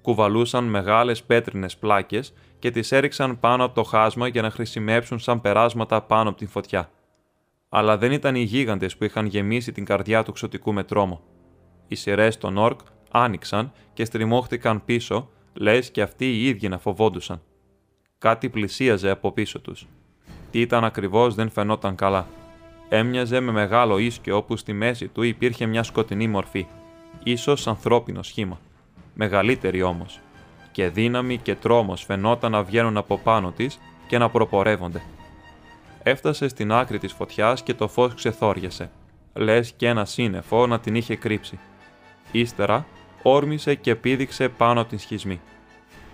Κουβαλούσαν μεγάλες πέτρινες πλάκες και τις έριξαν πάνω από το χάσμα για να χρησιμεύσουν σαν περάσματα πάνω από την φωτιά. Αλλά δεν ήταν οι γίγαντες που είχαν γεμίσει την καρδιά του ξωτικού με τρόμο. Οι σειρές των όρκ άνοιξαν και στριμώχτηκαν πίσω, λες και αυτοί οι ίδιοι να φοβόντουσαν. Κάτι πλησίαζε από πίσω τους. Τι ήταν ακριβώς δεν φαινόταν καλά. Έμοιαζε με μεγάλο ίσκιο όπου στη μέση του υπήρχε μια σκοτεινή μορφή, ίσως ανθρώπινο σχήμα. Μεγαλύτερη όμως. Και δύναμη και τρόμος φαινόταν να βγαίνουν από πάνω της και να προπορεύονται. Έφτασε στην άκρη της φωτιάς και το φως ξεθόριασε. Λες και ένα σύννεφο να την είχε κρύψει. Ύστερα όρμησε και πήδηξε πάνω από την σχισμή.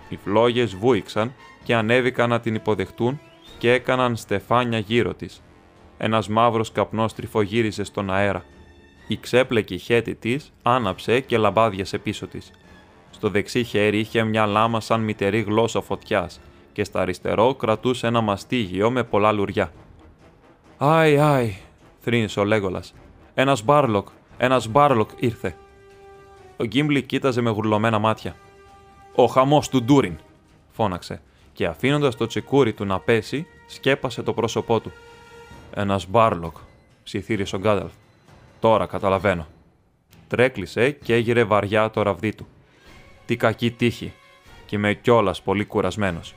Οι φλόγες βούιξαν και ανέβηκαν να την υποδεχτούν και έκαναν στεφάνια γύρω της. Ένας μαύρος καπνός στριφογύριζε στον αέρα. Η ξέπλεκη χαίτη της άναψε και λαμπάδιασε πίσω της. Στο δεξί χέρι είχε μια λάμα σαν μυτερή γλώσσα φωτιάς και στο αριστερό κρατούσε ένα μαστίγιο με πολλά λουριά. Άι, άι, θρύνησε ο Λέγκολας. Ένας Μπάλρογκ, ένας Μπάλρογκ ήρθε. Ο Γκίμλι κοίταζε με γουρλωμένα μάτια. Ο χαμός του Ντούριν, φώναξε, και αφήνοντας το τσεκούρι του να πέσει, σκέπασε το πρόσωπό του. Ένας Μπάλρογκ, ψιθύρισε ο Γκάνταλφ. Τώρα καταλαβαίνω. Τρέκλισε και έγειρε βαριά το ραβδί του. Τι κακή τύχη, και είμαι κιόλας πολύ κουρασμένος.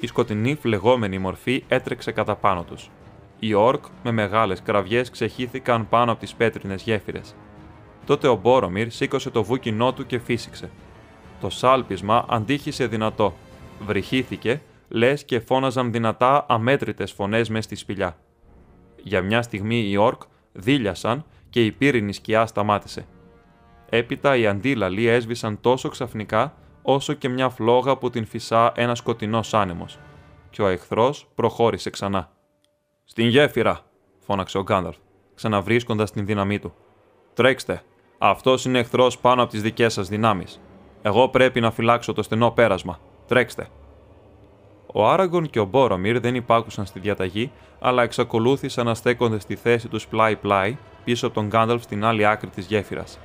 Η σκοτεινή φλεγόμενη μορφή έτρεξε κατά πάνω τους. Οι Ορκ με μεγάλες κραυγές ξεχύθηκαν πάνω από τις πέτρινες γέφυρες. Τότε ο Μπόρομιρ σήκωσε το βούκινό του και φύσηξε. Το σάλπισμα αντίχησε δυνατό. Βρυχήθηκε, λες και φώναζαν δυνατά αμέτρητες φωνές μες στη σπηλιά. Για μια στιγμή οι όρκ δίλιασαν και η πύρινη σκιά σταμάτησε. Έπειτα οι αντίλαλοι έσβησαν τόσο ξαφνικά όσο και μια φλόγα που την φυσά ένα σκοτεινό άνεμο. Και ο εχθρός προχώρησε ξανά. Στην γέφυρα, φώναξε ο Γκάνταλφ, ξαναβρίσκοντας την δύναμή του. Τρέξτε, αυτός είναι εχθρός πάνω από τις δικές σας δυνάμεις. Εγώ πρέπει να φυλάξω το στενό πέρασμα. Τρέξτε. Ο Άραγκον και ο Μπόρομιρ δεν υπάκουσαν στη διαταγή, αλλά εξακολούθησαν να στέκονται στη θέση τους πλάι-πλάι πίσω από τον Γκάνταλφ στην άλλη άκρη της γέφυρας.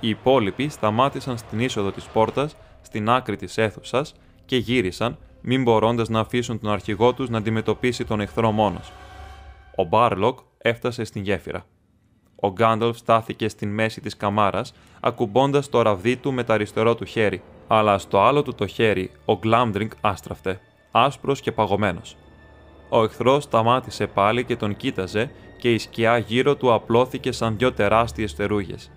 Οι υπόλοιποι σταμάτησαν στην είσοδο της πόρτας, στην άκρη της αίθουσας και γύρισαν, μην μπορώντας να αφήσουν τον αρχηγό τους να αντιμετωπίσει τον εχθρό μόνος. Ο Μπάρλοκ έφτασε στην γέφυρα. Ο Γκάνταλφ στάθηκε στην μέση της καμάρας, ακουμπώντας το ραβδί του με το αριστερό του χέρι, αλλά στο άλλο του το χέρι ο Γκλάμντρινγκ άστραφτε, άσπρος και παγωμένος. Ο εχθρός σταμάτησε πάλι και τον κοίταζε και η σκιά γύρω του απλώθηκε σαν δυο τεράστιες θερούγες.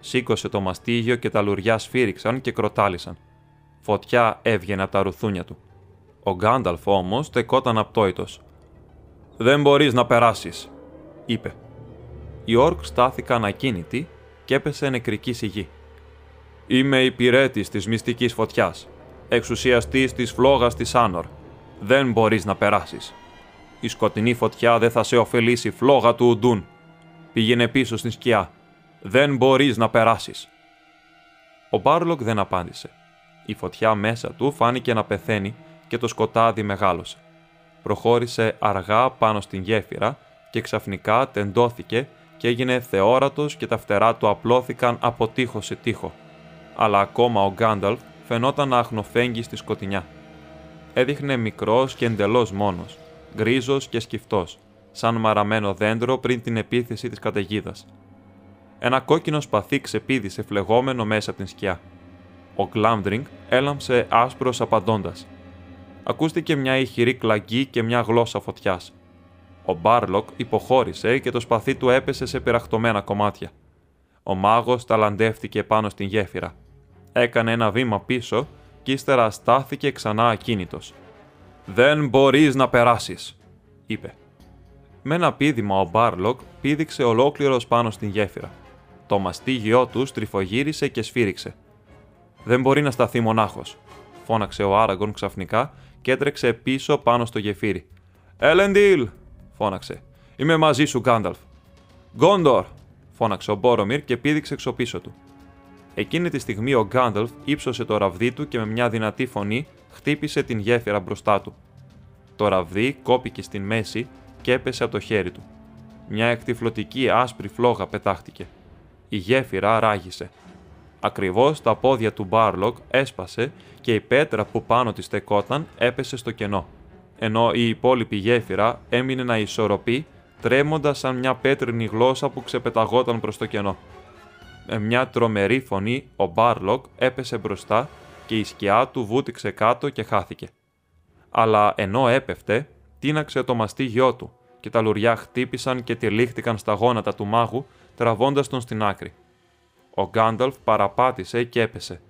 Σήκωσε το μαστίγιο και τα λουριά σφύριξαν και κροτάλησαν. Φωτιά έβγαινε από τα ρουθούνια του. Ο Γκάνταλφ όμως στεκόταν απτόητος. Δεν μπορείς να περάσεις, είπε. Οι όρκ στάθηκαν ακίνητοι και έπεσε νεκρική σιγή. Είμαι υπηρέτης της μυστικής φωτιάς, εξουσιαστής της φλόγας της Άνορ. Δεν μπορείς να περάσεις. Η σκοτεινή φωτιά δεν θα σε ωφελήσει φλόγα του Ουντούν. Πήγαινε πίσω στην σκιά. Δεν μπορείς να περάσεις. Ο Μπάρλοκ δεν απάντησε. Η φωτιά μέσα του φάνηκε να πεθαίνει και το σκοτάδι μεγάλωσε. Προχώρησε αργά πάνω στην γέφυρα και ξαφνικά τεντώθηκε και έγινε θεόρατος και τα φτερά του απλώθηκαν από τείχο σε τείχο. Αλλά ακόμα ο Γκάνταλφ φαινόταν να αχνοφέγγει στη σκοτεινιά. Έδειχνε μικρός και εντελώς μόνος, γκρίζος και σκυφτός, σαν μαραμένο δέντρο πριν την επίθεση της καταιγίδας. Ένα κόκκινο σπαθί ξεπήδησε φλεγόμενο μέσα από την σκιά. Ο Γκλάμντρινγκ έλαμψε άσπρος απαντώντας. Ακούστηκε μια ηχηρή κλαγκή και μια γλώσσα φωτιάς. Ο Μπάρλοκ υποχώρησε και το σπαθί του έπεσε σε πειραχτωμένα κομμάτια. Ο μάγος ταλαντεύτηκε πάνω στην γέφυρα. Έκανε ένα βήμα πίσω και ύστερα στάθηκε ξανά ακίνητος. Δεν μπορείς να περάσεις, είπε. Με ένα πήδημα ο Μπάλρογκ πήδηξε ολόκληρος πάνω στην γέφυρα. Το μαστίγιό του στριφογύρισε και σφύριξε. Δεν μπορεί να σταθεί μονάχος, φώναξε ο Άραγκορν ξαφνικά και έτρεξε πίσω πάνω στο γεφύρι. Ελεντίλ, φώναξε. Είμαι μαζί σου, Γκάνταλφ. Γκόντορ, φώναξε ο Μπορομίρ και πήδηξε ξοπίσω του. Εκείνη τη στιγμή ο Γκάνταλφ ύψωσε το ραβδί του και με μια δυνατή φωνή χτύπησε την γέφυρα μπροστά του. Το ραβδί κόπηκε στην μέση και έπεσε από το χέρι του. Μια εκτυφλωτική άσπρη φλόγα πετάχτηκε. Η γέφυρα ράγισε. Ακριβώς στα πόδια του Μπάλρογκ έσπασε και η πέτρα που πάνω της στεκόταν έπεσε στο κενό ενώ η υπόλοιπη γέφυρα έμεινε να ισορροπεί, τρέμοντας σαν μια πέτρινη γλώσσα που ξεπεταγόταν προς το κενό. Με μια τρομερή φωνή, ο Μπάλρογκ έπεσε μπροστά και η σκιά του βούτυξε κάτω και χάθηκε. Αλλά ενώ έπεφτε, τίναξε το μαστίγιό του και τα λουριά χτύπησαν και τυλίχτηκαν στα γόνατα του μάγου, τραβώντας τον στην άκρη. Ο Γκάνταλφ παραπάτησε και έπεσε.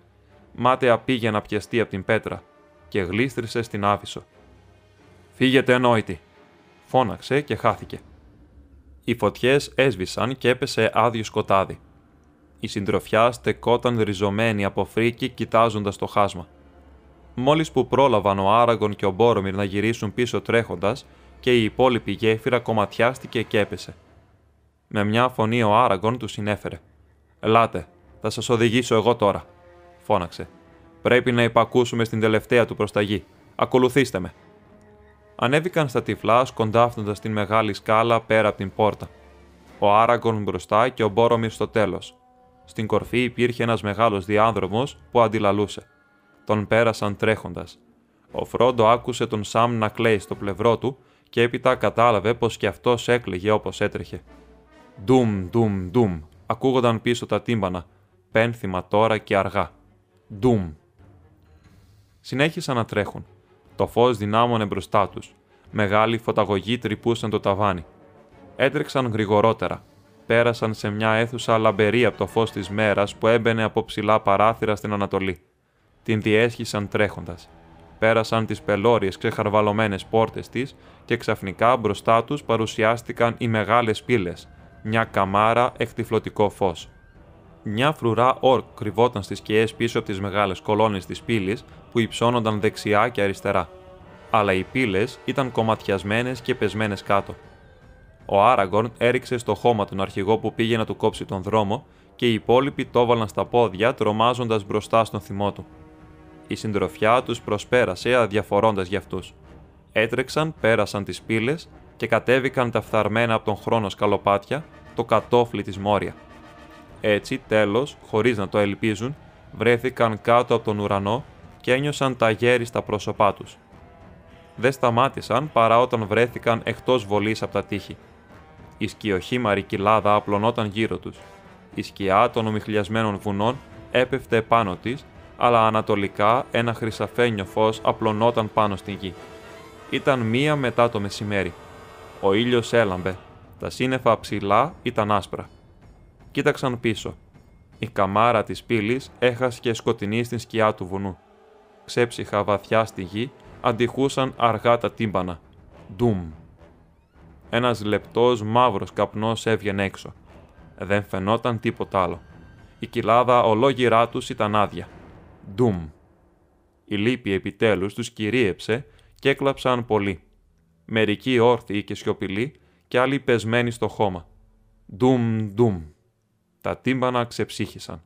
Μάταια πήγε να πιαστεί από την πέτρα και γλίστρησε στην άφησο. Φύγετε ενόητη, φώναξε και χάθηκε. Οι φωτιές έσβησαν και έπεσε άδειο σκοτάδι. Η συντροφιά στεκόταν ριζωμένη από φρίκη κοιτάζοντας το χάσμα. Μόλις που πρόλαβαν ο Άραγκον και ο Μπόρομιρ να γυρίσουν πίσω τρέχοντας, και η υπόλοιπη γέφυρα κομματιάστηκε και έπεσε. Με μια φωνή ο Άραγκον του συνέφερε. Ελάτε, θα σας οδηγήσω εγώ τώρα. φώναξε. Πρέπει να υπακούσουμε στην τελευταία του προσταγή. Ακολουθήστε με. Ανέβηκαν στα τυφλά, σκοντάφτοντας την μεγάλη σκάλα πέρα από την πόρτα. Ο Άραγκον μπροστά και ο Μπόρομιρ στο τέλος. Στην κορφή υπήρχε ένας μεγάλος διάδρομο που αντιλαλούσε. Τον πέρασαν τρέχοντας. Ο Φρόντο άκουσε τον Σαμ να κλαίει στο πλευρό του και έπειτα κατάλαβε πως και αυτός έκλαιγε όπως έτρεχε. Ντουμ, ντουμ, ντουμ, ακούγονταν πίσω τα τύμπανα, πένθυμα τώρα και αργά. Ντουμ. Συνέχισαν να τρέχουν. Το φως δυνάμωνε μπροστά τους. Μεγάλοι φωταγωγοί τρυπούσαν το ταβάνι. Έτρεξαν γρηγορότερα. Πέρασαν σε μια αίθουσα λαμπερή από το φως της μέρας που έμπαινε από ψηλά παράθυρα στην Ανατολή. Την διέσχισαν τρέχοντας. Πέρασαν τις πελώριες ξεχαρβαλωμένες πόρτες της και ξαφνικά μπροστά τους παρουσιάστηκαν οι μεγάλες πύλες, μια καμάρα εκτυφλωτικό φως. Μια φρουρά όρκ κρυβόταν στις σκιές πίσω από τις μεγάλες κολόνες της πύλης που υψώνονταν δεξιά και αριστερά. Αλλά οι πύλες ήταν κομματιασμένες και πεσμένες κάτω. Ο Άραγκορν έριξε στο χώμα τον αρχηγό που πήγε να του κόψει τον δρόμο και οι υπόλοιποι το έβαλαν στα πόδια, τρομάζοντας μπροστά στον θυμό του. Η συντροφιά τους προσπέρασε αδιαφορώντας για αυτούς. Έτρεξαν, πέρασαν τις πύλες και κατέβηκαν τα φθαρμένα από τον χρόνο σκαλοπάτια το κατόφλι της Μόρια. Έτσι, τέλος, χωρίς να το ελπίζουν, βρέθηκαν κάτω από τον ουρανό και ένιωσαν τα γέρι στα πρόσωπά τους. Δεν σταμάτησαν παρά όταν βρέθηκαν εκτός βολής από τα τείχη. Η σκιοχήμαρη κοιλάδα απλωνόταν γύρω τους. Η σκιά των ομιχλιασμένων βουνών έπεφτε πάνω της, αλλά ανατολικά ένα χρυσαφένιο φως απλωνόταν πάνω στην γη. Ήταν μία μετά το μεσημέρι. Ο ήλιος έλαμπε. Τα σύννεφα ψηλά ήταν άσπρα. Κοίταξαν πίσω. Η καμάρα της πύλης έχασε σκοτεινή στην σκιά του βουνού. Ξέψυχα βαθιά στη γη, αντιχούσαν αργά τα τύμπανα. Ντουμ. Ένας λεπτός μαύρος καπνός έβγαινε έξω. Δεν φαινόταν τίποτα άλλο. Η κοιλάδα ολόγυρά τους ήταν άδεια. Ντουμ. Η λύπη επιτέλους τους κυρίεψε και έκλαψαν πολύ. Μερικοί όρθιοι και σιωπηλοί και άλλοι πεσμένοι στο χώμα. Ντουμ, ντουμ. Τα τύμπανα ξεψύχησαν.